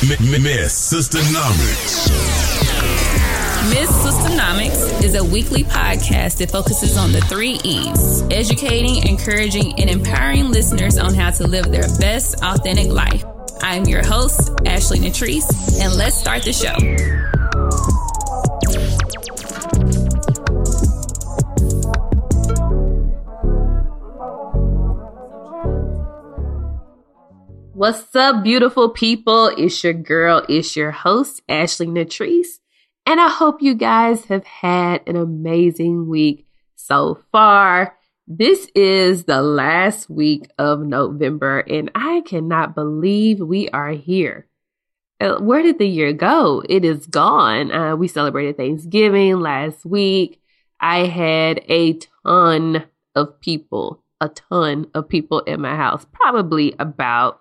Miss Sistanomics. Miss Sistanomics is a weekly podcast that focuses on the three E's educating, encouraging, and empowering listeners on how to live their best, authentic life. I'm your host, Ashley Natrice, and let's start the show. What's up, beautiful people? It's your girl, it's your host, Ashley Natrice. And I hope you guys have had an amazing week so far. This is the last week of November, and I cannot believe we are here. Uh, where did the year go? It is gone. Uh, we celebrated Thanksgiving last week. I had a ton of people, a ton of people in my house, probably about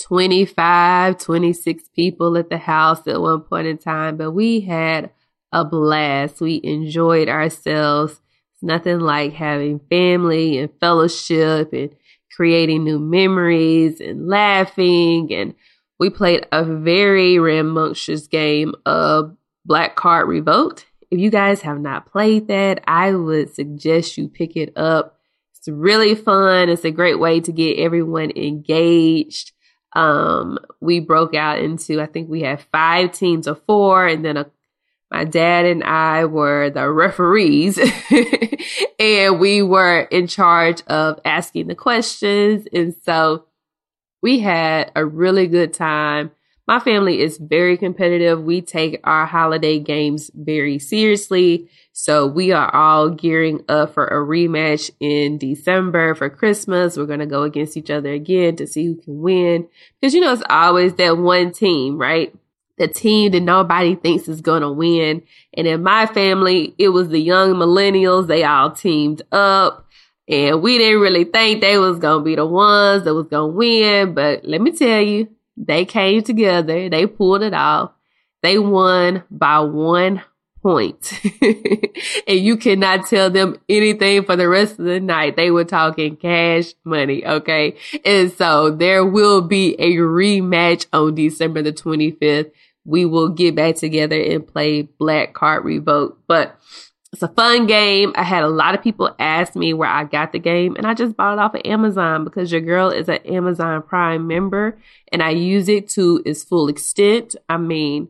25, 26 people at the house at one point in time, but we had a blast. We enjoyed ourselves. It's nothing like having family and fellowship and creating new memories and laughing. And we played a very rambunctious game of Black Card Revoked. If you guys have not played that, I would suggest you pick it up. It's really fun. It's a great way to get everyone engaged um, we broke out into, I think we had five teams of four, and then a, my dad and I were the referees, and we were in charge of asking the questions. And so we had a really good time. My family is very competitive. We take our holiday games very seriously. So we are all gearing up for a rematch in December for Christmas. We're going to go against each other again to see who can win. Because, you know, it's always that one team, right? The team that nobody thinks is going to win. And in my family, it was the young millennials. They all teamed up. And we didn't really think they was going to be the ones that was going to win. But let me tell you, they came together. They pulled it off. They won by one point. and you cannot tell them anything for the rest of the night. They were talking cash money. Okay. And so there will be a rematch on December the 25th. We will get back together and play Black Card Revoke. But it's a fun game. I had a lot of people ask me where I got the game, and I just bought it off of Amazon because your girl is an Amazon Prime member and I use it to its full extent. I mean,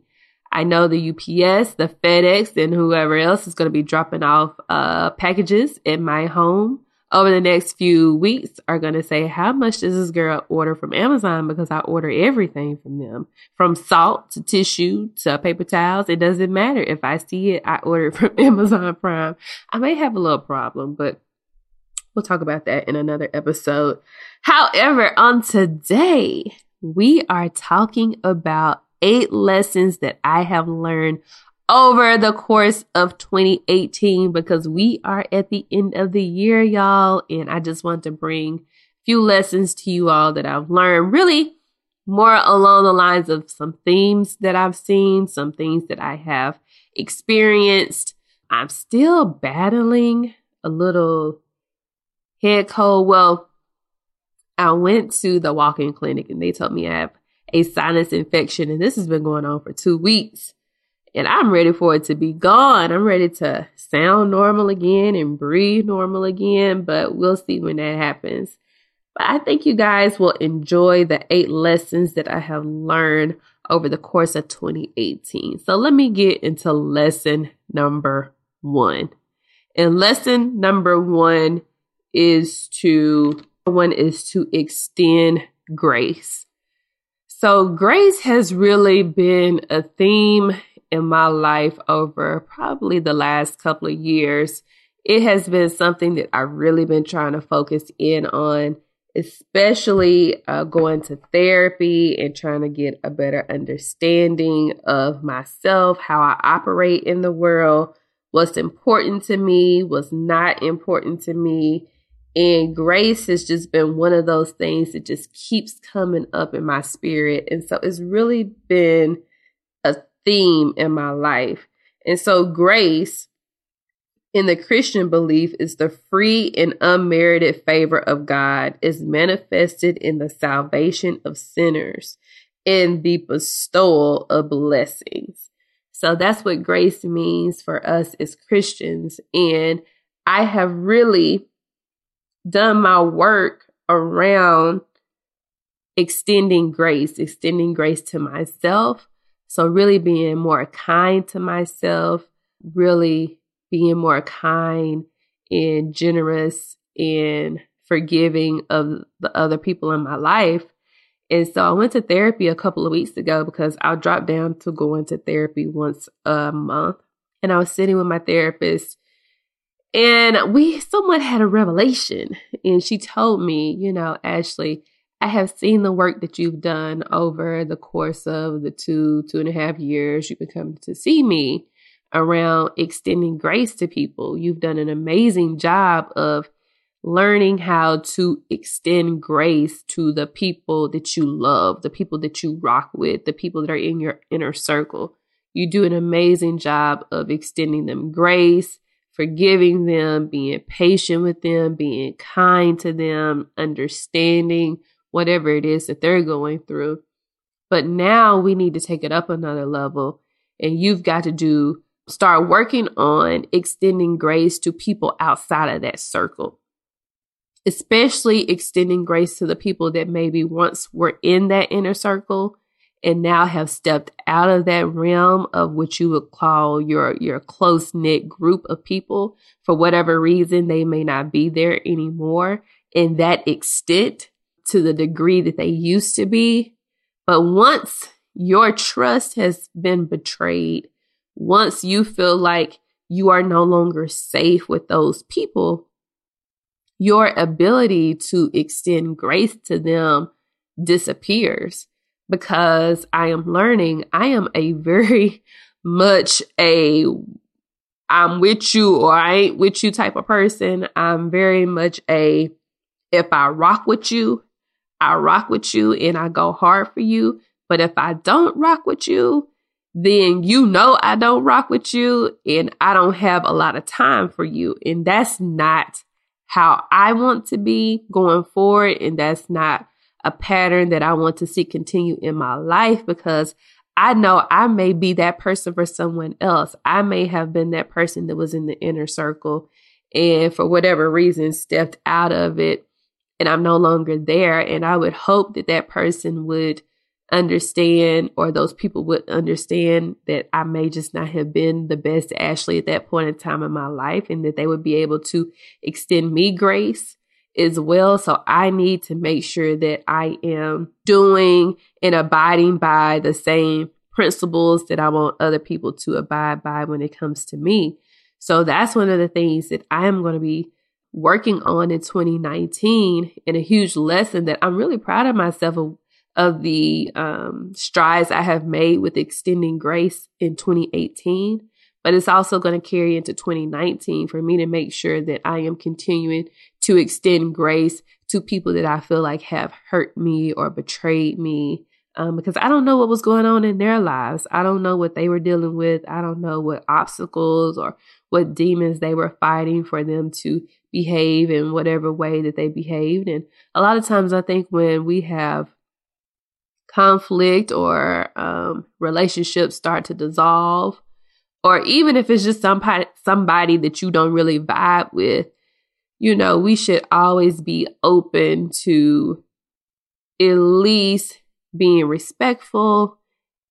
I know the UPS, the FedEx, and whoever else is going to be dropping off uh, packages in my home over the next few weeks are going to say, How much does this girl order from Amazon? Because I order everything from them from salt to tissue to paper towels. It doesn't matter. If I see it, I order it from Amazon Prime. I may have a little problem, but we'll talk about that in another episode. However, on today, we are talking about eight lessons that I have learned over the course of 2018 because we are at the end of the year, y'all. And I just want to bring a few lessons to you all that I've learned, really more along the lines of some themes that I've seen, some things that I have experienced. I'm still battling a little head cold. Well, I went to the walk in clinic and they told me I have a sinus infection. And this has been going on for two weeks. And I'm ready for it to be gone. I'm ready to sound normal again and breathe normal again, but we'll see when that happens. But I think you guys will enjoy the eight lessons that I have learned over the course of 2018. So let me get into lesson number one. And lesson number one is to one is to extend grace. So, grace has really been a theme in my life over probably the last couple of years. It has been something that I've really been trying to focus in on, especially uh, going to therapy and trying to get a better understanding of myself, how I operate in the world, what's important to me, what's not important to me and grace has just been one of those things that just keeps coming up in my spirit. And so it's really been theme in my life. And so grace in the Christian belief is the free and unmerited favor of God is manifested in the salvation of sinners. in the bestowal of blessings. So that's what grace means for us as Christians. And I have really done my work around extending grace, extending grace to myself. So, really being more kind to myself, really being more kind and generous and forgiving of the other people in my life. And so I went to therapy a couple of weeks ago because I dropped down to going to therapy once a month. And I was sitting with my therapist and we someone had a revelation. And she told me, you know, Ashley, I have seen the work that you've done over the course of the two, two and a half years you've been coming to see me around extending grace to people. You've done an amazing job of learning how to extend grace to the people that you love, the people that you rock with, the people that are in your inner circle. You do an amazing job of extending them grace, forgiving them, being patient with them, being kind to them, understanding whatever it is that they're going through. But now we need to take it up another level, and you've got to do start working on extending grace to people outside of that circle. Especially extending grace to the people that maybe once were in that inner circle and now have stepped out of that realm of what you would call your your close knit group of people. For whatever reason they may not be there anymore. In that extent to the degree that they used to be but once your trust has been betrayed once you feel like you are no longer safe with those people your ability to extend grace to them disappears because I am learning I am a very much a I'm with you or I ain't with you type of person. I'm very much a if I rock with you, I rock with you and I go hard for you. But if I don't rock with you, then you know I don't rock with you and I don't have a lot of time for you. And that's not how I want to be going forward. And that's not a pattern that I want to see continue in my life because I know I may be that person for someone else. I may have been that person that was in the inner circle and for whatever reason stepped out of it and I'm no longer there. And I would hope that that person would understand or those people would understand that I may just not have been the best Ashley at that point in time in my life and that they would be able to extend me grace as well. So I need to make sure that I am doing and abiding by the same principles that I want other people to abide by when it comes to me. So that's one of the things that I am going to be working on in 2019 and a huge lesson that I'm really proud of myself of of the um, strides I have made with extending grace in 2018, but it's also going to carry into 2019 for me to make sure that I am continuing to extend grace to people that I feel like have hurt me or betrayed me. Um, because I don't know what was going on in their lives. I don't know what they were dealing with. I don't know what obstacles or what demons they were fighting for them to behave in whatever way that they behaved. And a lot of times I think when we have conflict or um, relationships start to dissolve, or even if it's just somebody somebody that you don't really vibe with, you know, we should always be open to at least being respectful.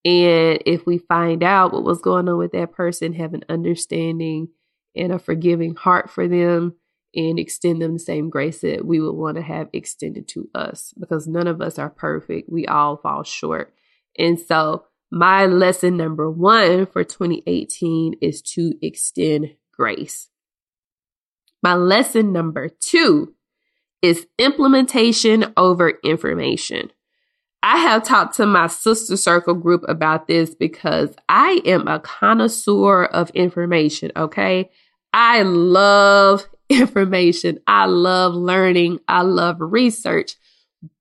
And if we find out what was going on with that person, have an understanding and a forgiving heart for them and extend them the same grace that we would want to have extended to us because none of us are perfect. We all fall short. And so, my lesson number one for 2018 is to extend grace. My lesson number two is implementation over information. I have talked to my sister circle group about this because I am a connoisseur of information, okay? I love information. I love learning. I love research.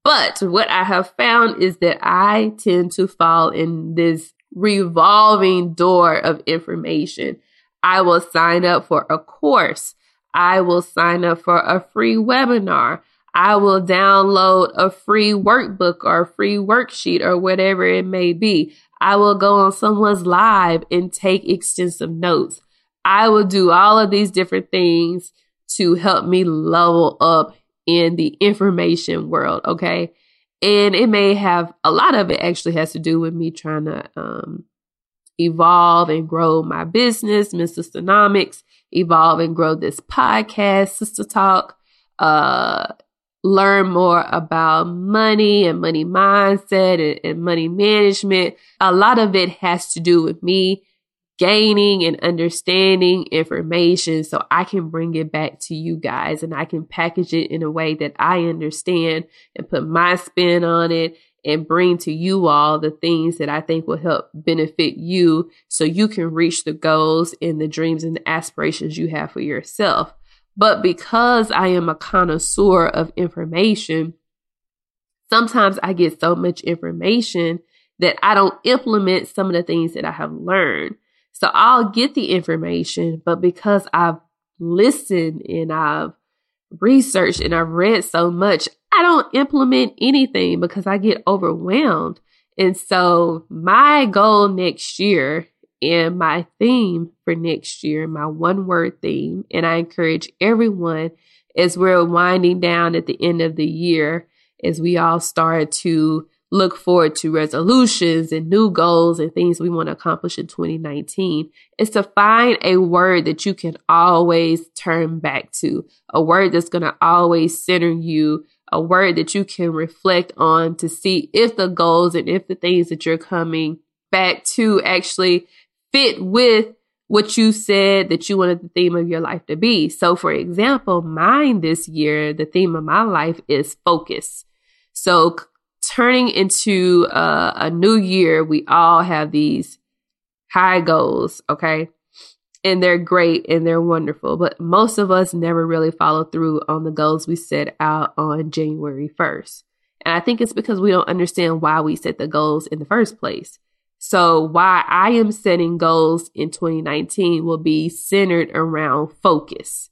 But what I have found is that I tend to fall in this revolving door of information. I will sign up for a course. I will sign up for a free webinar. I will download a free workbook or a free worksheet or whatever it may be. I will go on someone's live and take extensive notes. I will do all of these different things to help me level up in the information world. Okay. And it may have a lot of it actually has to do with me trying to um, evolve and grow my business, Miss Sistanomics, evolve and grow this podcast, Sista Talk, uh, learn more about money and money mindset and, and money management. A lot of it has to do with me gaining and understanding information so I can bring it back to you guys and I can package it in a way that I understand and put my spin on it and bring to you all the things that I think will help benefit you so you can reach the goals and the dreams and the aspirations you have for yourself. But because I am a connoisseur of information, sometimes I get so much information that I don't implement some of the things that I have learned. So I'll get the information, but because I've listened and I've researched and I've read so much, I don't implement anything because I get overwhelmed. And so my goal next year and my theme for next year, my one word theme, and I encourage everyone as we're winding down at the end of the year, as we all start to look forward to resolutions and new goals and things we want to accomplish in 2019 is to find a word that you can always turn back to, a word that's going to always center you, a word that you can reflect on to see if the goals and if the things that you're coming back to actually fit with what you said that you wanted the theme of your life to be. So, for example, mine this year, the theme of my life is focus. So, turning into uh, a new year, we all have these high goals, okay? And they're great and they're wonderful, but most of us never really follow through on the goals we set out on January 1st. And I think it's because we don't understand why we set the goals in the first place. So, why I am setting goals in 2019 will be centered around focus.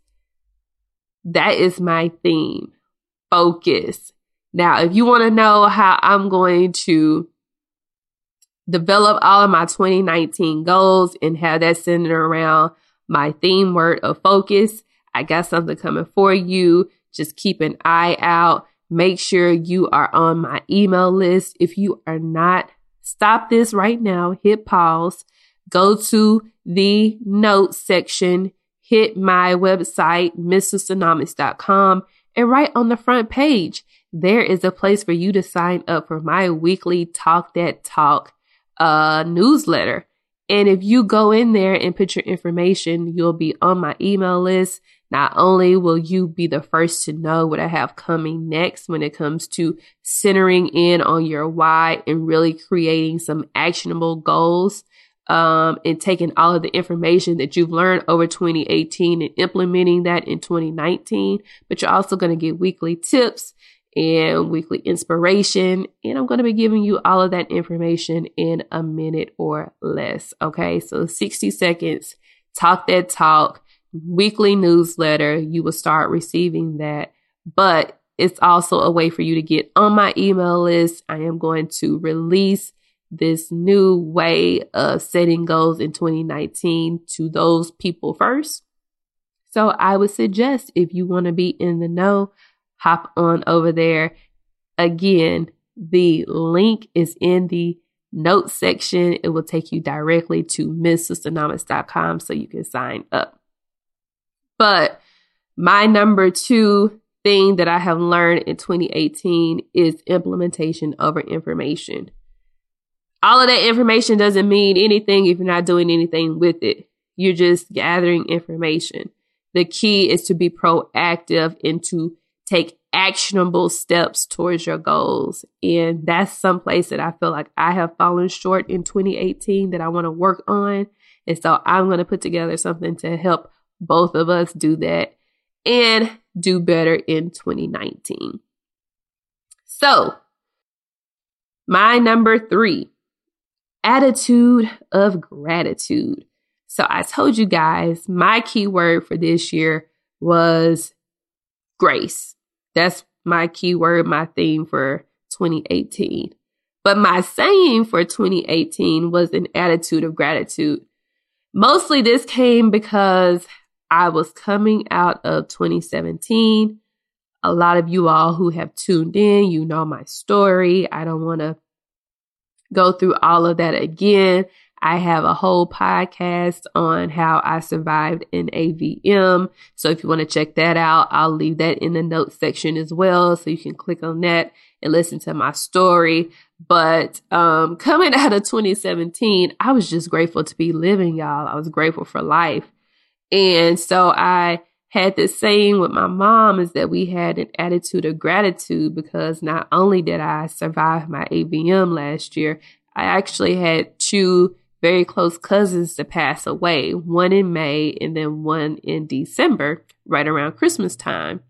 That is my theme focus. Now, if you want to know how I'm going to develop all of my 2019 goals and have that centered around my theme word of focus, I got something coming for you. Just keep an eye out. Make sure you are on my email list. If you are not, stop this right now, hit pause, go to the notes section, hit my website, MissSistanomics.com, and right on the front page, there is a place for you to sign up for my weekly Talk That Talk uh, newsletter. And if you go in there and put your information, you'll be on my email list. Not only will you be the first to know what I have coming next when it comes to centering in on your why and really creating some actionable goals um, and taking all of the information that you've learned over 2018 and implementing that in 2019. But you're also going to get weekly tips and weekly inspiration. And I'm going to be giving you all of that information in a minute or less. Okay. So 60 seconds, talk that talk, weekly newsletter. You will start receiving that. But it's also a way for you to get on my email list. I am going to release this new way of setting goals in 2019 to those people first. So I would suggest if you want to be in the know, hop on over there. Again, the link is in the notes section. It will take you directly to MissSistanomics.com so you can sign up. But my number two thing that I have learned in 2018 is implementation over information. All of that information doesn't mean anything if you're not doing anything with it. You're just gathering information. The key is to be proactive and to take actionable steps towards your goals. And that's some place that I feel like I have fallen short in 2018 that I want to work on. And so I'm going to put together something to help both of us do that and do better in 2019. So, my number three attitude of gratitude. So, I told you guys my keyword for this year was grace. That's my keyword, my theme for 2018. But my saying for 2018 was an attitude of gratitude. Mostly this came because I was coming out of 2017. A lot of you all who have tuned in, you know my story. I don't want to go through all of that again. I have a whole podcast on how I survived in AVM. So if you want to check that out, I'll leave that in the notes section as well. So you can click on that and listen to my story. But um, coming out of 2017, I was just grateful to be living, y'all. I was grateful for life. And so I had this saying with my mom is that we had an attitude of gratitude because not only did I survive my AVM last year, I actually had two very close cousins to pass away, one in May and then one in December, right around Christmas time.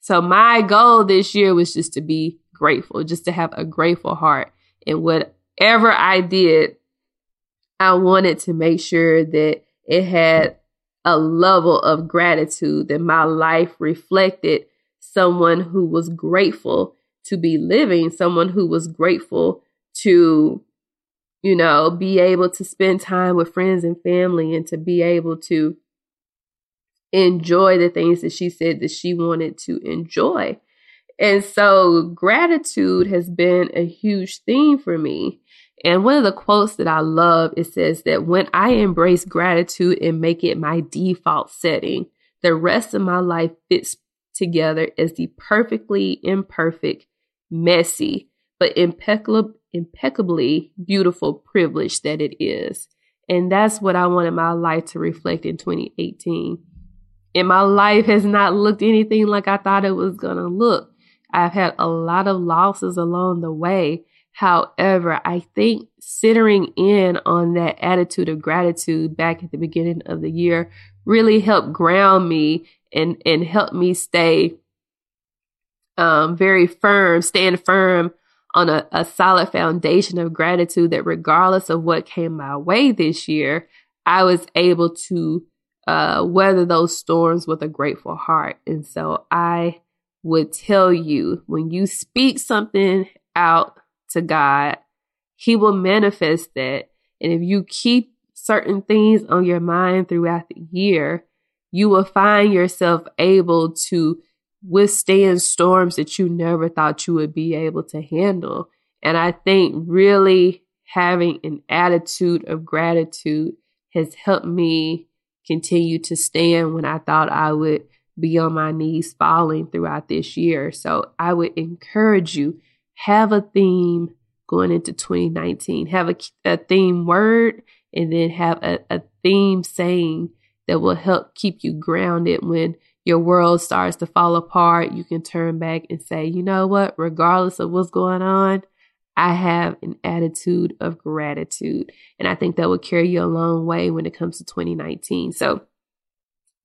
So my goal this year was just to be grateful, just to have a grateful heart. And whatever I did, I wanted to make sure that it had a level of gratitude that my life reflected someone who was grateful to be living, someone who was grateful to you know, be able to spend time with friends and family and to be able to enjoy the things that she said that she wanted to enjoy. And so gratitude has been a huge theme for me. And one of the quotes that I love, it says that when I embrace gratitude and make it my default setting, the rest of my life fits together as the perfectly imperfect, messy, but impeccable, impeccably beautiful privilege that it is. And that's what I wanted my life to reflect in 2018. And my life has not looked anything like I thought it was going to look. I've had a lot of losses along the way. However, I think centering in on that attitude of gratitude back at the beginning of the year really helped ground me and, and help me stay um, very firm, stand firm on a, a solid foundation of gratitude that regardless of what came my way this year, I was able to uh, weather those storms with a grateful heart. And so I would tell you when you speak something out to God, He will manifest that. And if you keep certain things on your mind throughout the year, you will find yourself able to withstand storms that you never thought you would be able to handle. And I think really having an attitude of gratitude has helped me continue to stand when I thought I would be on my knees falling throughout this year. So I would encourage you have a theme going into 2019. Have a, a theme word and then have a, a theme saying that will help keep you grounded when your world starts to fall apart, you can turn back and say, you know what, regardless of what's going on, I have an attitude of gratitude. And I think that will carry you a long way when it comes to 2019. So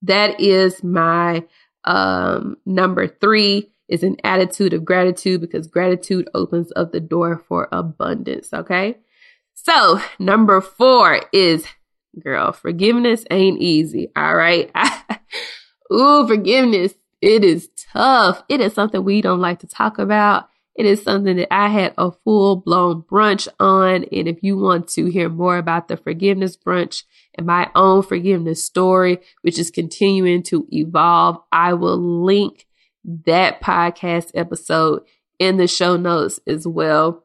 that is my um, number three is an attitude of gratitude because gratitude opens up the door for abundance. Okay. So number four is girl, forgiveness ain't easy. All right. Ooh, forgiveness. It is tough. It is something we don't like to talk about. It is something that I had a full blown brunch on. And if you want to hear more about the forgiveness brunch and my own forgiveness story, which is continuing to evolve, I will link that podcast episode in the show notes as well.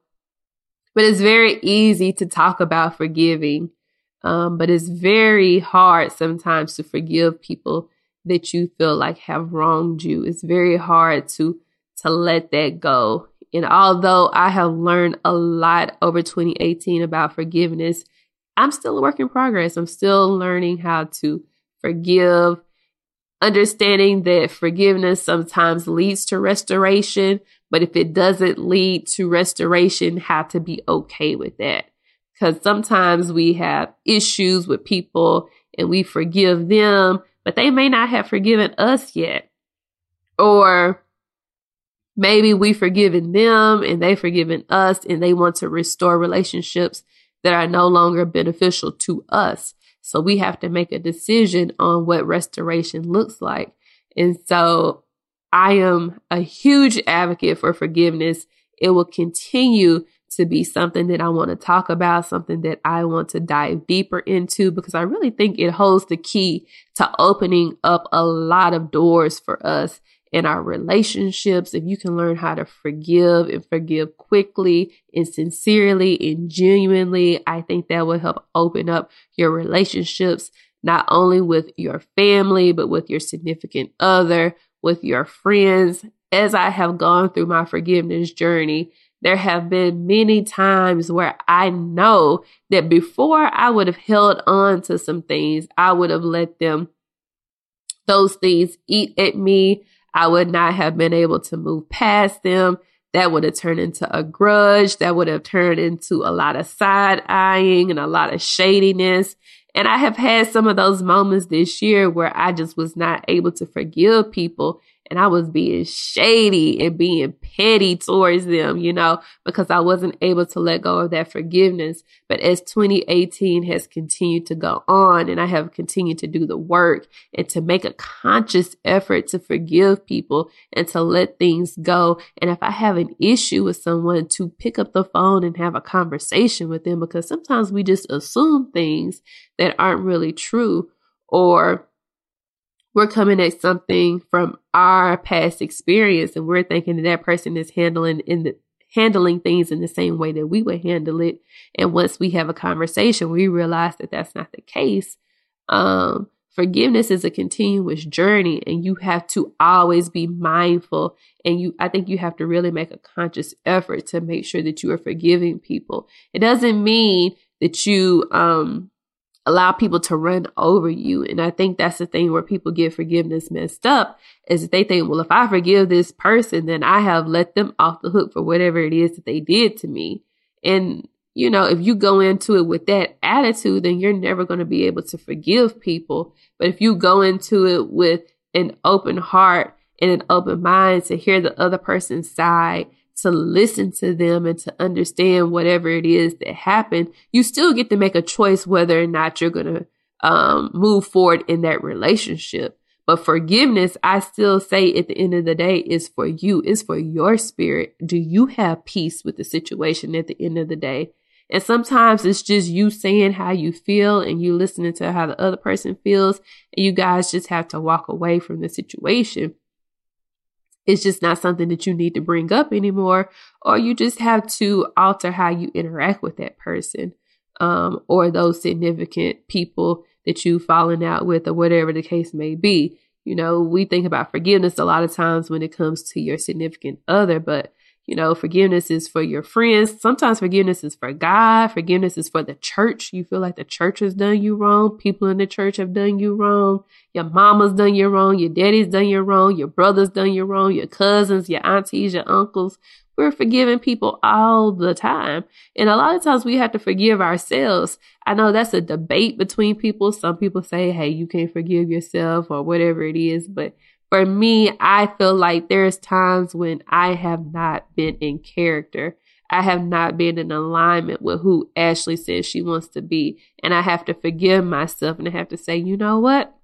But it's very easy to talk about forgiving. Um, but it's very hard sometimes to forgive people that you feel like have wronged you. It's very hard to to let that go. And although I have learned a lot over 2018 about forgiveness, I'm still a work in progress. I'm still learning how to forgive, understanding that forgiveness sometimes leads to restoration, but if it doesn't lead to restoration, have to be okay with that. Because sometimes we have issues with people and we forgive them but they may not have forgiven us yet. Or maybe we've forgiven them and they've forgiven us and they want to restore relationships that are no longer beneficial to us. So we have to make a decision on what restoration looks like. And so I am a huge advocate for forgiveness. It will continue to be something that I want to talk about, something that I want to dive deeper into because I really think it holds the key to opening up a lot of doors for us in our relationships. If you can learn how to forgive and forgive quickly and sincerely and genuinely, I think that will help open up your relationships, not only with your family, but with your significant other, with your friends. As I have gone through my forgiveness journey, there have been many times where I know that before I would have held on to some things, I would have let them, those things eat at me. I would not have been able to move past them. That would have turned into a grudge. That would have turned into a lot of side eyeing and a lot of shadiness. And I have had some of those moments this year where I just was not able to forgive people and I was being shady and being petty towards them, you know, because I wasn't able to let go of that forgiveness. But as 2018 has continued to go on and I have continued to do the work and to make a conscious effort to forgive people and to let things go. And if I have an issue with someone to pick up the phone and have a conversation with them, because sometimes we just assume things that aren't really true or we're coming at something from our past experience and we're thinking that that person is handling in the handling things in the same way that we would handle it. And once we have a conversation we realize that that's not the case. Um, forgiveness is a continuous journey and you have to always be mindful and you i think you have to really make a conscious effort to make sure that you are forgiving people. It doesn't mean that you um allow people to run over you. And I think that's the thing where people get forgiveness messed up is that they think, well, if I forgive this person, then I have let them off the hook for whatever it is that they did to me. And, you know, if you go into it with that attitude, then you're never going to be able to forgive people. But if you go into it with an open heart and an open mind to hear the other person's side to listen to them and to understand whatever it is that happened, you still get to make a choice whether or not you're going to um, move forward in that relationship. But forgiveness, I still say at the end of the day, is for you, is for your spirit. Do you have peace with the situation at the end of the day? And sometimes it's just you saying how you feel and you listening to how the other person feels. And you guys just have to walk away from the situation it's just not something that you need to bring up anymore, or you just have to alter how you interact with that person um, or those significant people that you've fallen out with, or whatever the case may be. You know, we think about forgiveness a lot of times when it comes to your significant other, but you know, forgiveness is for your friends. Sometimes forgiveness is for God. Forgiveness is for the church. You feel like the church has done you wrong. People in the church have done you wrong. Your mama's done you wrong. Your daddy's done you wrong. Your brother's done you wrong. Your cousins, your aunties, your uncles. We're forgiving people all the time. And a lot of times we have to forgive ourselves. I know that's a debate between people. Some people say, hey, you can't forgive yourself or whatever it is. But for me, I feel like there's times when I have not been in character. I have not been in alignment with who Ashley says she wants to be. And I have to forgive myself and I have to say, you know what?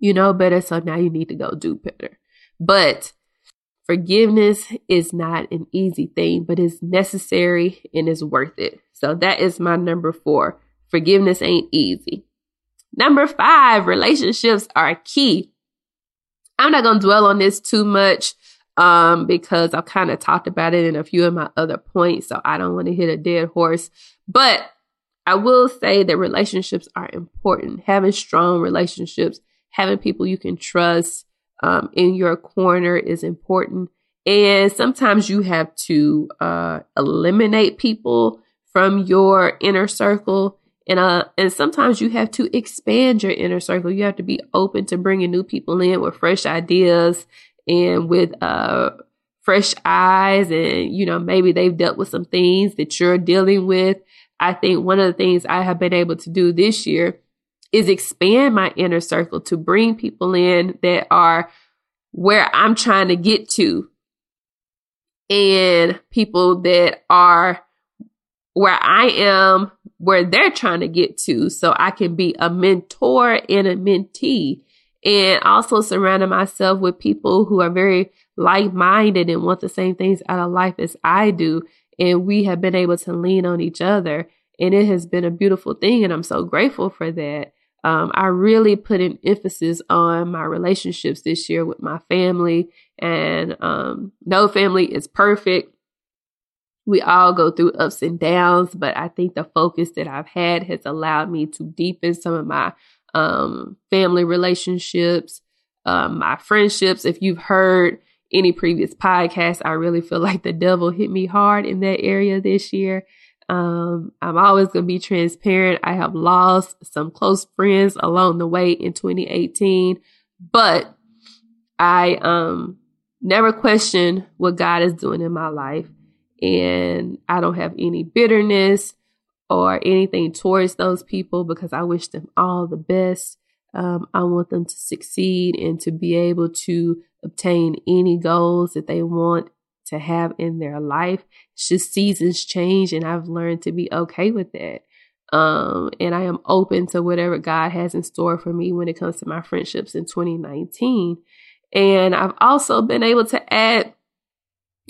You know better, so now you need to go do better. But forgiveness is not an easy thing, but it's necessary and it's worth it. So that is my number four. Forgiveness ain't easy. Number five, relationships are key. I'm not going to dwell on this too much um, because I've kind of talked about it in a few of my other points. So I don't want to hit a dead horse. But I will say that relationships are important. Having strong relationships, having people you can trust um, in your corner is important. And sometimes you have to uh, eliminate people from your inner circle and uh, and sometimes you have to expand your inner circle. You have to be open to bringing new people in with fresh ideas and with uh fresh eyes and you know maybe they've dealt with some things that you're dealing with. I think one of the things I have been able to do this year is expand my inner circle to bring people in that are where I'm trying to get to and people that are where I am where they're trying to get to so I can be a mentor and a mentee. and also surrounding myself with people who are very like minded and want the same things out of life as I do. And we have been able to lean on each other. And it has been a beautiful thing. And I'm so grateful for that. Um, I really put an emphasis on my relationships this year with my family. And um, no family is perfect. We all go through ups and downs, but I think the focus that I've had has allowed me to deepen some of my um, family relationships, um, my friendships. If you've heard any previous podcast, I really feel like the devil hit me hard in that area this year. Um, I'm always going to be transparent. I have lost some close friends along the way in 2018, but I um, never question what God is doing in my life. And I don't have any bitterness or anything towards those people because I wish them all the best. Um, I want them to succeed and to be able to obtain any goals that they want to have in their life. It's just seasons change, and I've learned to be okay with that. Um, and I am open to whatever God has in store for me when it comes to my friendships in 2019. And I've also been able to add,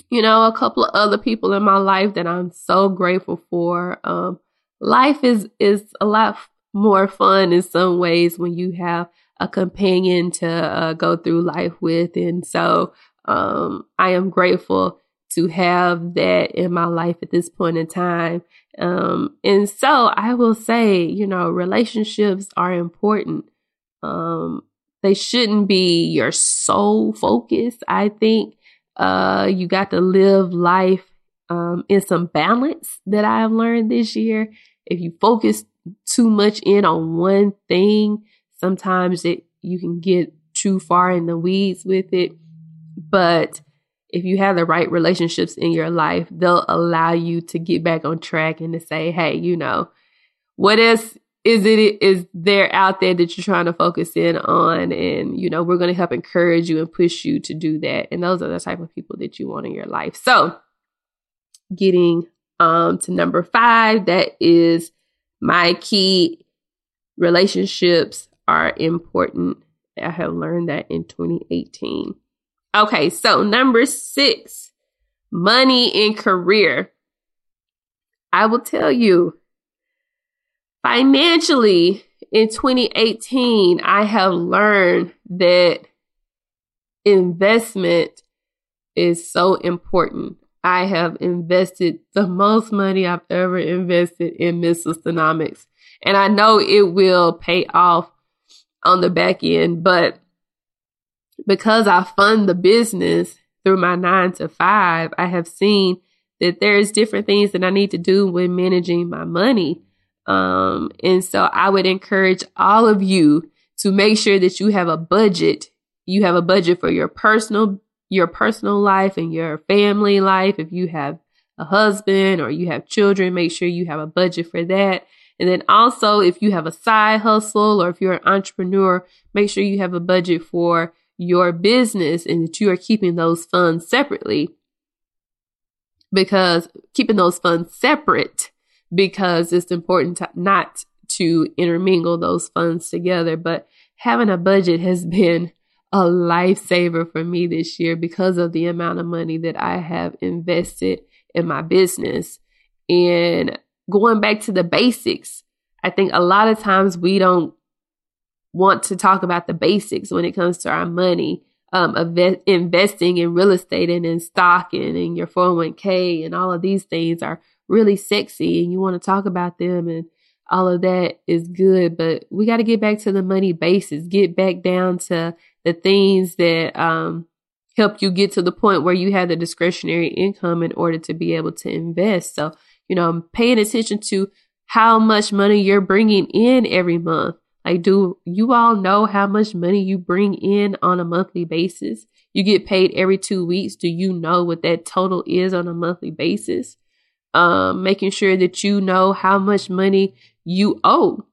you know, a couple of other people in my life that I'm so grateful for. Um, life is is a lot more fun in some ways when you have a companion to uh, go through life with. And so um, i am grateful to have that in my life at this point in time. Um, and so i will say you know relationships are important. Um, they shouldn't be your sole focus i think uh, you got to live life um, in some balance that I have learned this year if you focus too much in on one thing, sometimes it you can get too far in the weeds with it. But if you have the right relationships in your life, they'll allow you to get back on track and to say, hey, you know, what else is it is there out there that you're trying to focus in on? And, you know, we're going to help encourage you and push you to do that. And those are the type of people that you want in your life. So getting um, to number five, that is my key relationships are important. I have learned that in 2018. Okay, so number six, money and career. I will tell you, financially in 2018, I have learned that investment is so important. I have invested the most money I've ever invested in Miss Sistanomics. And I know it will pay off on the back end, but because I fund the business through my nine to five, I have seen that there's different things that I need to do when managing my money. Um, and so I would encourage all of you to make sure that you have a budget. You have a budget for your personal your personal life and your family life. If you have a husband or you have children, make sure you have a budget for that. And then also, if you have a side hustle or if you're an entrepreneur, make sure you have a budget for your business and that you are keeping those funds separately. Because keeping those funds separate, because it's important to not to intermingle those funds together. But having a budget has been a lifesaver for me this year because of the amount of money that I have invested in my business. And going back to the basics, I think a lot of times we don't want to talk about the basics when it comes to our money. Um, investing in real estate and in stock and in your 401k and all of these things are really sexy and you want to talk about them and all of that is good, but we got to get back to the money basis, get back down to the things that um, help you get to the point where you have the discretionary income in order to be able to invest. So, you know, I'm paying attention to how much money you're bringing in every month. Like, do you all know how much money you bring in on a monthly basis? You get paid every two weeks. Do you know what that total is on a monthly basis? Um, making sure that you know how much money you owe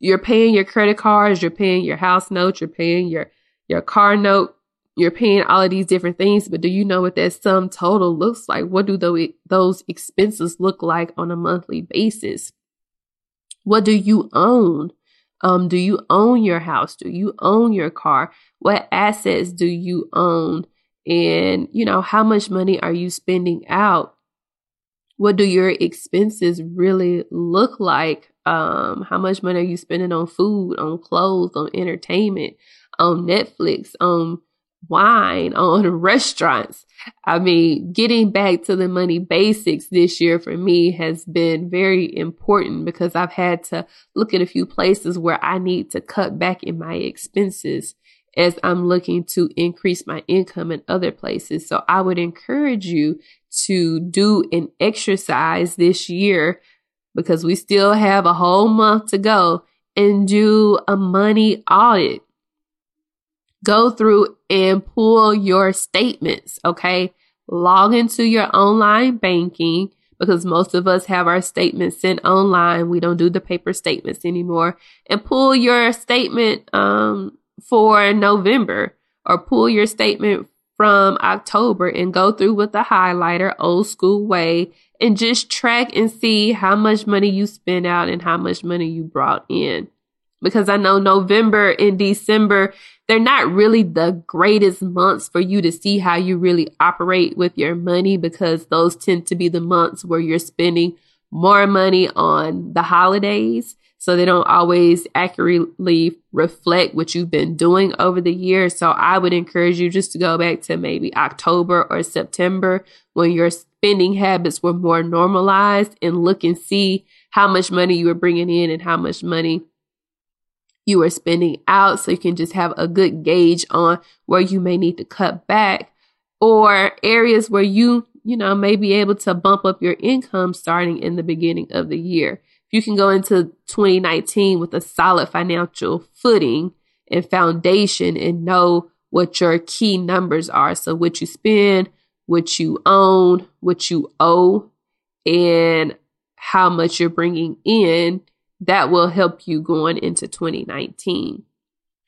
you're paying your credit cards, you're paying your house note, you're paying your your car note, you're paying all of these different things, but do you know what that sum total looks like? What do those expenses look like on a monthly basis? What do you own? Um, do you own your house? Do you own your car? What assets do you own? And, you know, how much money are you spending out? What do your expenses really look like? Um, how much money are you spending on food, on clothes, on entertainment, on Netflix, on wine, on restaurants? I mean, getting back to the money basics this year for me has been very important because I've had to look at a few places where I need to cut back in my expenses as I'm looking to increase my income in other places. So I would encourage you to do an exercise this year because we still have a whole month to go and do a money audit. Go through and pull your statements, okay? Log into your online banking because most of us have our statements sent online. We don't do the paper statements anymore. And pull your statement um, for November or pull your statement from October and go through with the highlighter old school way and just track and see how much money you spent out and how much money you brought in. Because I know November and December, they're not really the greatest months for you to see how you really operate with your money because those tend to be the months where you're spending more money on the holidays so they don't always accurately reflect what you've been doing over the year. So I would encourage you just to go back to maybe October or September when your spending habits were more normalized and look and see how much money you were bringing in and how much money you were spending out so you can just have a good gauge on where you may need to cut back or areas where you you know may be able to bump up your income starting in the beginning of the year you can go into 2019 with a solid financial footing and foundation and know what your key numbers are. So, what you spend, what you own, what you owe, and how much you're bringing in, that will help you going into 2019.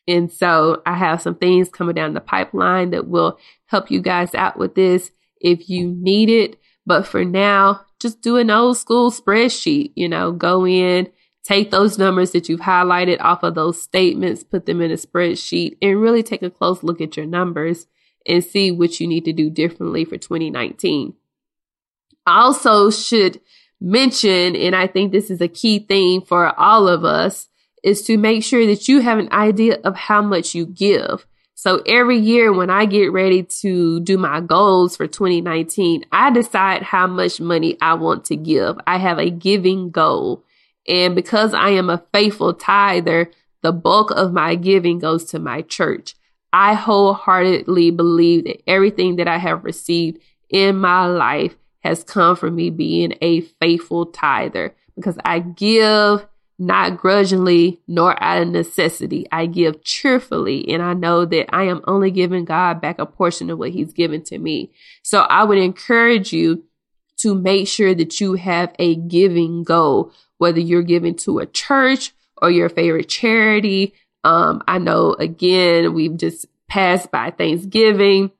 And so, I have some things coming down the pipeline that will help you guys out with this if you need it. But for now, just do an old school spreadsheet, you know, go in, take those numbers that you've highlighted off of those statements, put them in a spreadsheet, and really take a close look at your numbers and see what you need to do differently for 2019. I also should mention, and I think this is a key thing for all of us, is to make sure that you have an idea of how much you give. So every year when I get ready to do my goals for 2019, I decide how much money I want to give. I have a giving goal. And because I am a faithful tither, the bulk of my giving goes to my church. I wholeheartedly believe that everything that I have received in my life has come from me being a faithful tither because I give not grudgingly nor out of necessity. I give cheerfully, and I know that I am only giving God back a portion of what He's given to me. So I would encourage you to make sure that you have a giving goal, whether you're giving to a church or your favorite charity. Um, I know again, we've just passed by Thanksgiving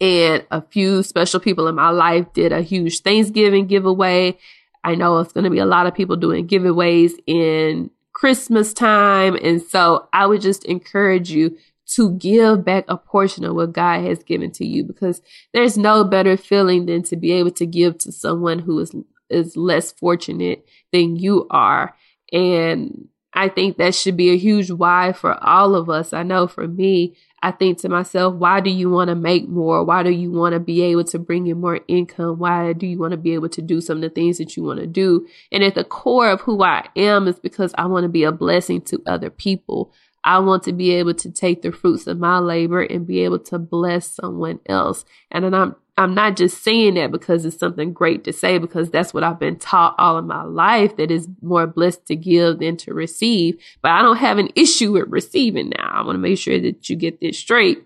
and a few special people in my life did a huge Thanksgiving giveaway. I know it's going to be a lot of people doing giveaways in Christmas time. And so I would just encourage you to give back a portion of what God has given to you because there's no better feeling than to be able to give to someone who is is less fortunate than you are. And I think that should be a huge why for all of us. I know for me, I think to myself, why do you want to make more? Why do you want to be able to bring in more income? Why do you want to be able to do some of the things that you want to do? And at the core of who I am is because I want to be a blessing to other people. I want to be able to take the fruits of my labor and be able to bless someone else. And then I'm I'm not just saying that because it's something great to say, because that's what I've been taught all of my life that is more blessed to give than to receive. But I don't have an issue with receiving now. I want to make sure that you get this straight.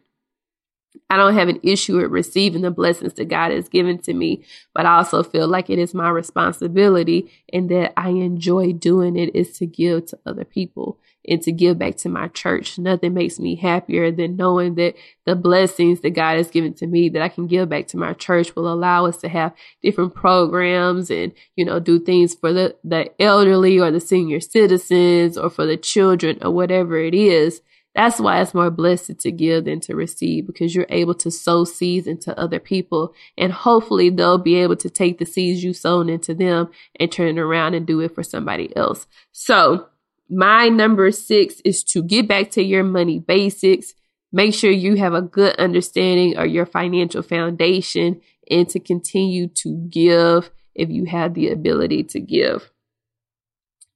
I don't have an issue with receiving the blessings that God has given to me, but I also feel like it is my responsibility and that I enjoy doing it is to give to other people and to give back to my church. Nothing makes me happier than knowing that the blessings that God has given to me that I can give back to my church will allow us to have different programs and, you know, do things for the, the elderly or the senior citizens or for the children or whatever it is that's why it's more blessed to give than to receive because you're able to sow seeds into other people and hopefully they'll be able to take the seeds you sown into them and turn it around and do it for somebody else. So my number six is to get back to your money basics. Make sure you have a good understanding of your financial foundation and to continue to give if you have the ability to give.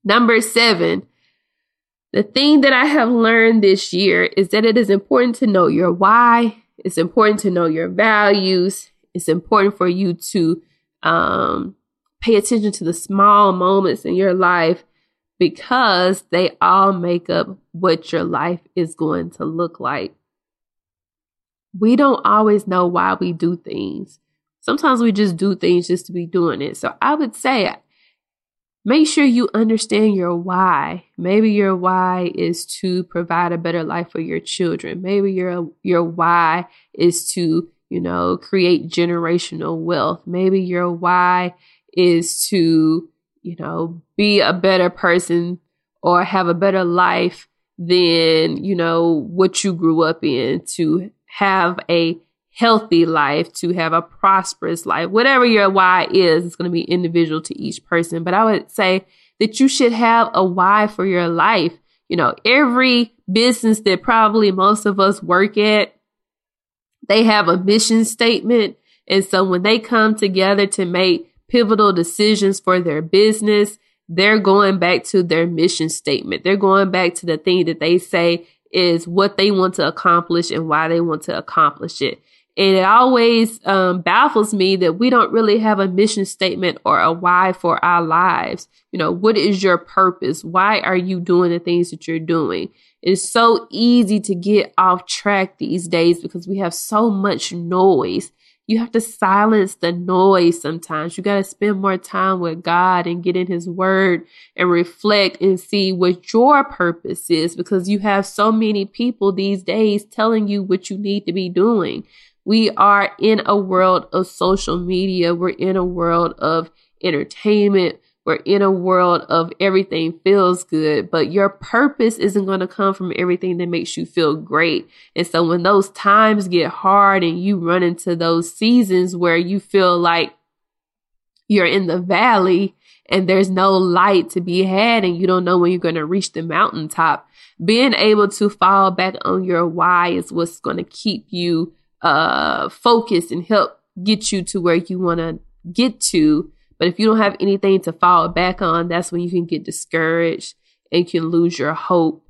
Number seven, the thing that I have learned this year is that it is important to know your why. It's important to know your values. It's important for you to um, pay attention to the small moments in your life because they all make up what your life is going to look like. We don't always know why we do things. Sometimes we just do things just to be doing it. So I would say make sure you understand your why. Maybe your why is to provide a better life for your children. Maybe your your why is to, you know, create generational wealth. Maybe your why is to, you know, be a better person or have a better life than, you know, what you grew up in to have a healthy life, to have a prosperous life, whatever your why is, it's going to be individual to each person. But I would say that you should have a why for your life. You know, every business that probably most of us work at, they have a mission statement. And so when they come together to make pivotal decisions for their business, they're going back to their mission statement. They're going back to the thing that they say is what they want to accomplish and why they want to accomplish it. And it always um, baffles me that we don't really have a mission statement or a why for our lives. You know, what is your purpose? Why are you doing the things that you're doing? It's so easy to get off track these days because we have so much noise. You have to silence the noise sometimes. You got to spend more time with God and get in His Word and reflect and see what your purpose is because you have so many people these days telling you what you need to be doing. We are in a world of social media. We're in a world of entertainment. We're in a world of everything feels good, but your purpose isn't going to come from everything that makes you feel great. And so when those times get hard and you run into those seasons where you feel like you're in the valley and there's no light to be had and you don't know when you're going to reach the mountaintop, being able to fall back on your why is what's going to keep you uh, focus and help get you to where you want to get to. But if you don't have anything to fall back on, that's when you can get discouraged and can lose your hope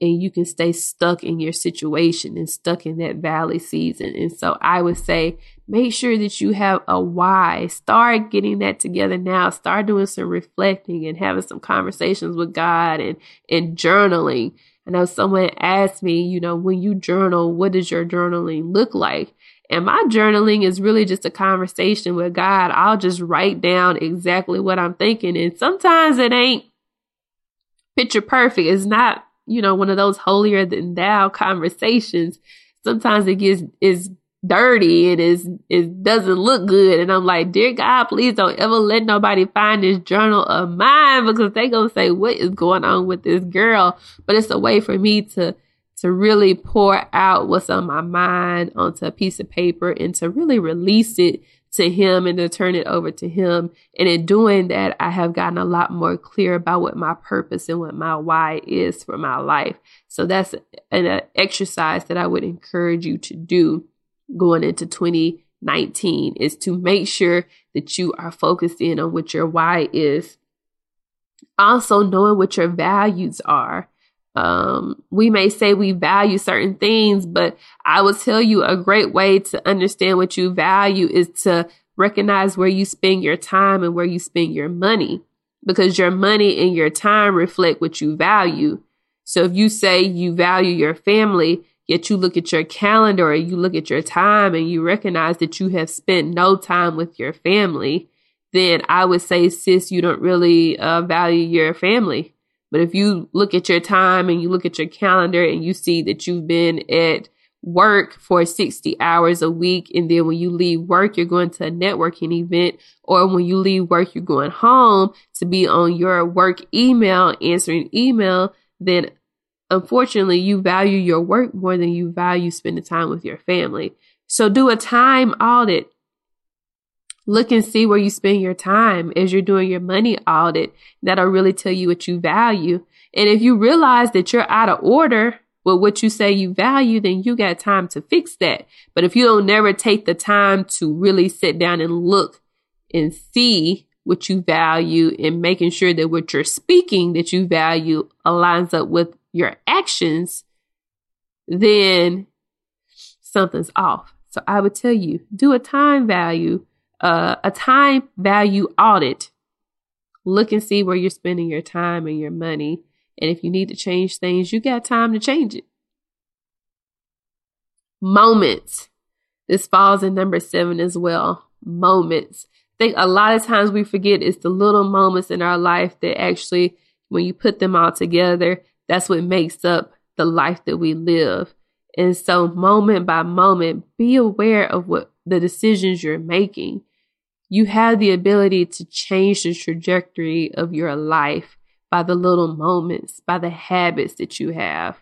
and you can stay stuck in your situation and stuck in that valley season. And so I would say make sure that you have a why. Start getting that together now. Start doing some reflecting and having some conversations with God and, and journaling I know someone asked me, you know, when you journal, what does your journaling look like? And my journaling is really just a conversation with God. I'll just write down exactly what I'm thinking. And sometimes it ain't picture perfect. It's not, you know, one of those holier than thou conversations. Sometimes it gets is dirty and is it doesn't look good. And I'm like, dear God, please don't ever let nobody find this journal of mine because they gonna say, what is going on with this girl? But it's a way for me to to really pour out what's on my mind onto a piece of paper and to really release it to him and to turn it over to him. And in doing that, I have gotten a lot more clear about what my purpose and what my why is for my life. So that's an uh, exercise that I would encourage you to do going into 2019 is to make sure that you are focused in on what your why is. Also, knowing what your values are. Um, we may say we value certain things, but I will tell you a great way to understand what you value is to recognize where you spend your time and where you spend your money because your money and your time reflect what you value. So if you say you value your family, yet you look at your calendar or you look at your time and you recognize that you have spent no time with your family, then I would say, sis, you don't really uh, value your family. But if you look at your time and you look at your calendar and you see that you've been at work for 60 hours a week, and then when you leave work, you're going to a networking event, or when you leave work, you're going home to be on your work email, answering email, then unfortunately, you value your work more than you value spending time with your family. So do a time audit Look and see where you spend your time as you're doing your money audit. That'll really tell you what you value. And if you realize that you're out of order with what you say you value, then you got time to fix that. But if you don't never take the time to really sit down and look and see what you value and making sure that what you're speaking that you value aligns up with your actions, then something's off. So I would tell you do a time value uh, a time value audit. Look and see where you're spending your time and your money. And if you need to change things, you got time to change it. Moments. This falls in number seven as well. Moments. I think a lot of times we forget it's the little moments in our life that actually, when you put them all together, that's what makes up the life that we live. And so, moment by moment, be aware of what the decisions you're making you have the ability to change the trajectory of your life by the little moments, by the habits that you have,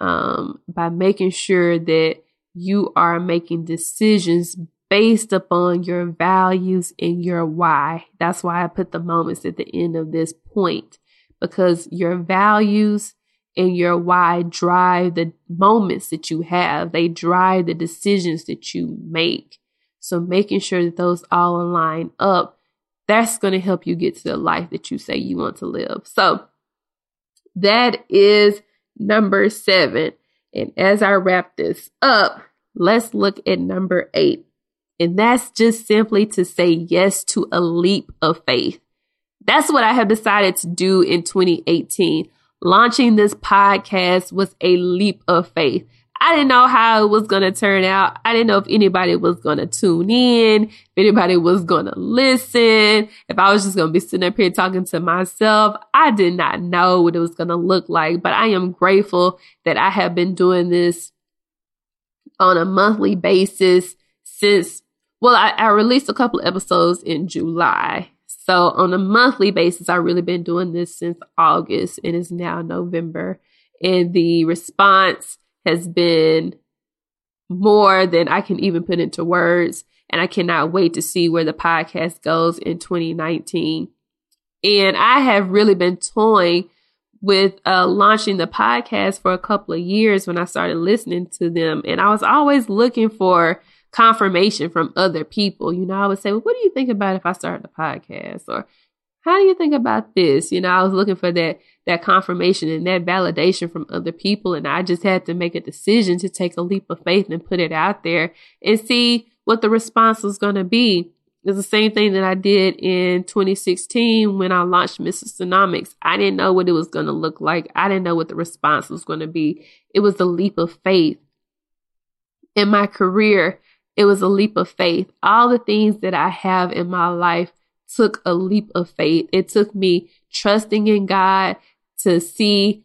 um, by making sure that you are making decisions based upon your values and your why. That's why I put the moments at the end of this point because your values and your why drive the moments that you have, they drive the decisions that you make. So making sure that those all align up, that's going to help you get to the life that you say you want to live. So that is number seven. And as I wrap this up, let's look at number eight. And that's just simply to say yes to a leap of faith. That's what I have decided to do in 2018. Launching this podcast was a leap of faith. I didn't know how it was going to turn out. I didn't know if anybody was going to tune in, if anybody was going to listen, if I was just going to be sitting up here talking to myself. I did not know what it was going to look like, but I am grateful that I have been doing this on a monthly basis since, well, I, I released a couple episodes in July. So on a monthly basis, I've really been doing this since August and it's now November. And the response has been more than I can even put into words. And I cannot wait to see where the podcast goes in 2019. And I have really been toying with uh, launching the podcast for a couple of years when I started listening to them. And I was always looking for confirmation from other people. You know, I would say, well, what do you think about if I start the podcast? Or how do you think about this? You know, I was looking for that that confirmation and that validation from other people and I just had to make a decision to take a leap of faith and put it out there and see what the response was going to be. It's the same thing that I did in 2016 when I launched Miss Sistanomics. I didn't know what it was going to look like. I didn't know what the response was going to be. It was a leap of faith. In my career, it was a leap of faith. All the things that I have in my life took a leap of faith. It took me trusting in God to see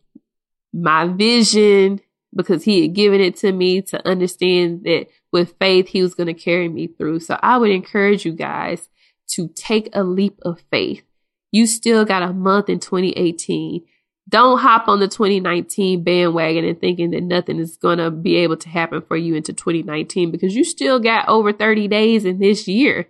my vision because he had given it to me to understand that with faith, he was going to carry me through. So I would encourage you guys to take a leap of faith. You still got a month in 2018. Don't hop on the 2019 bandwagon and thinking that nothing is going to be able to happen for you into 2019 because you still got over 30 days in this year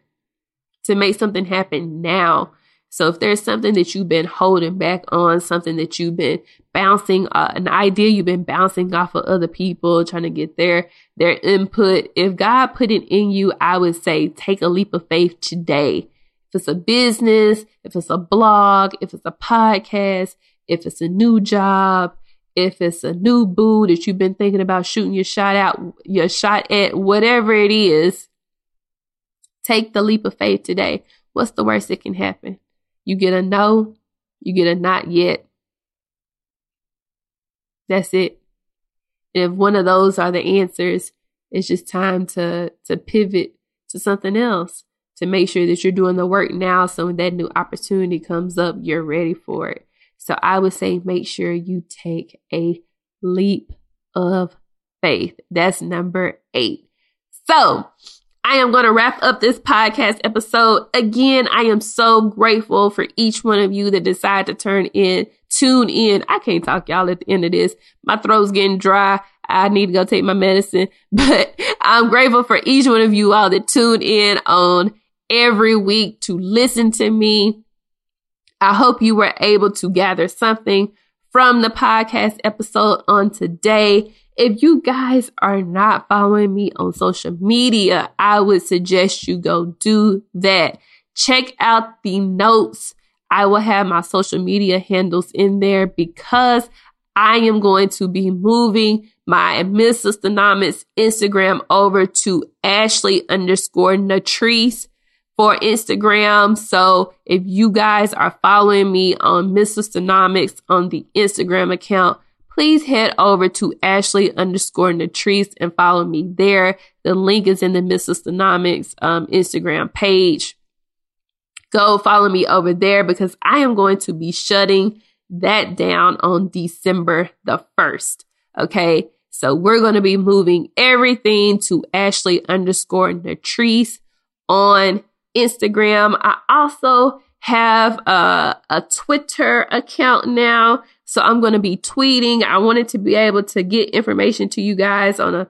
to make something happen now. So if there's something that you've been holding back on, something that you've been bouncing, uh, an idea you've been bouncing off of other people, trying to get their their input. If God put it in you, I would say take a leap of faith today. If it's a business, if it's a blog, if it's a podcast, if it's a new job, if it's a new boo that you've been thinking about shooting your shot out, your shot at, whatever it is, take the leap of faith today. What's the worst that can happen? You get a no, you get a not yet. That's it. if one of those are the answers, it's just time to to pivot to something else to make sure that you're doing the work now so when that new opportunity comes up, you're ready for it. So I would say make sure you take a leap of faith. That's number eight. So I am going to wrap up this podcast episode. Again, I am so grateful for each one of you that decide to turn in, tune in. I can't talk y'all at the end of this. My throat's getting dry. I need to go take my medicine, but I'm grateful for each one of you all that tune in on every week to listen to me. I hope you were able to gather something from the podcast episode on today. If you guys are not following me on social media, I would suggest you go do that. Check out the notes. I will have my social media handles in there because I am going to be moving my Miss Sistanomics Instagram over to Ashley underscore Natrice for Instagram. So if you guys are following me on Miss Sistanomics on the Instagram account, please head over to Ashley underscore Natrice and follow me there. The link is in the Miss Sistanomics um, Instagram page. Go follow me over there because I am going to be shutting that down on December the 1st. Okay. So we're going to be moving everything to Ashley underscore Natrice on Instagram. I also have a, a Twitter account now. So I'm going to be tweeting. I wanted to be able to get information to you guys on a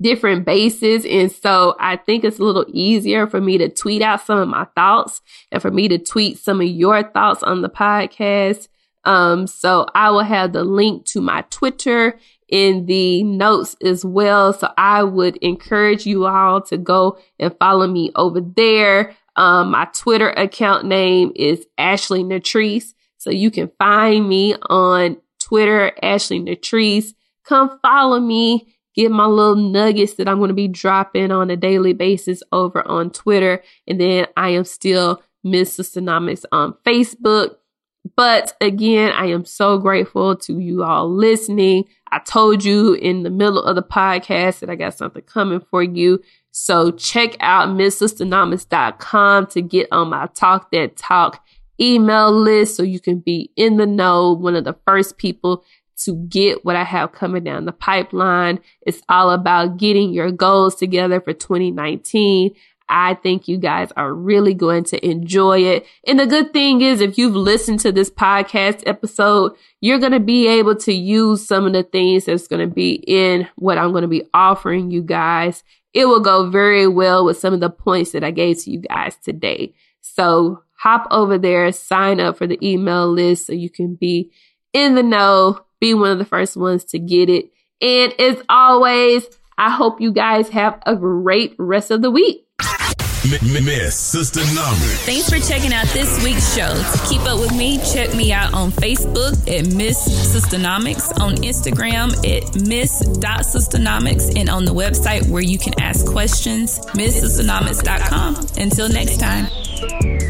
different basis. And so I think it's a little easier for me to tweet out some of my thoughts and for me to tweet some of your thoughts on the podcast. Um, so I will have the link to my Twitter in the notes as well. So I would encourage you all to go and follow me over there. Um, my Twitter account name is Ashley Natrice. So you can find me on Twitter, Ashley Natrice. Come follow me. Get my little nuggets that I'm going to be dropping on a daily basis over on Twitter. And then I am still Miss Sistanomics on Facebook. But again, I am so grateful to you all listening. I told you in the middle of the podcast that I got something coming for you. So check out MissSistanomics.com to get on my Talk That Talk email list so you can be in the know, one of the first people to get what I have coming down the pipeline. It's all about getting your goals together for 2019. I think you guys are really going to enjoy it. And the good thing is, if you've listened to this podcast episode, you're going to be able to use some of the things that's going to be in what I'm going to be offering you guys. It will go very well with some of the points that I gave to you guys today. So hop over there, sign up for the email list so you can be in the know, be one of the first ones to get it. And as always, I hope you guys have a great rest of the week. Miss Sister Numbers. Thanks for checking out this week's show. To keep up with me, check me out on Facebook at Miss Sistanomics, on Instagram at Miss.Sistanomics, and on the website where you can ask questions, MissSistanomics.com. Until next time.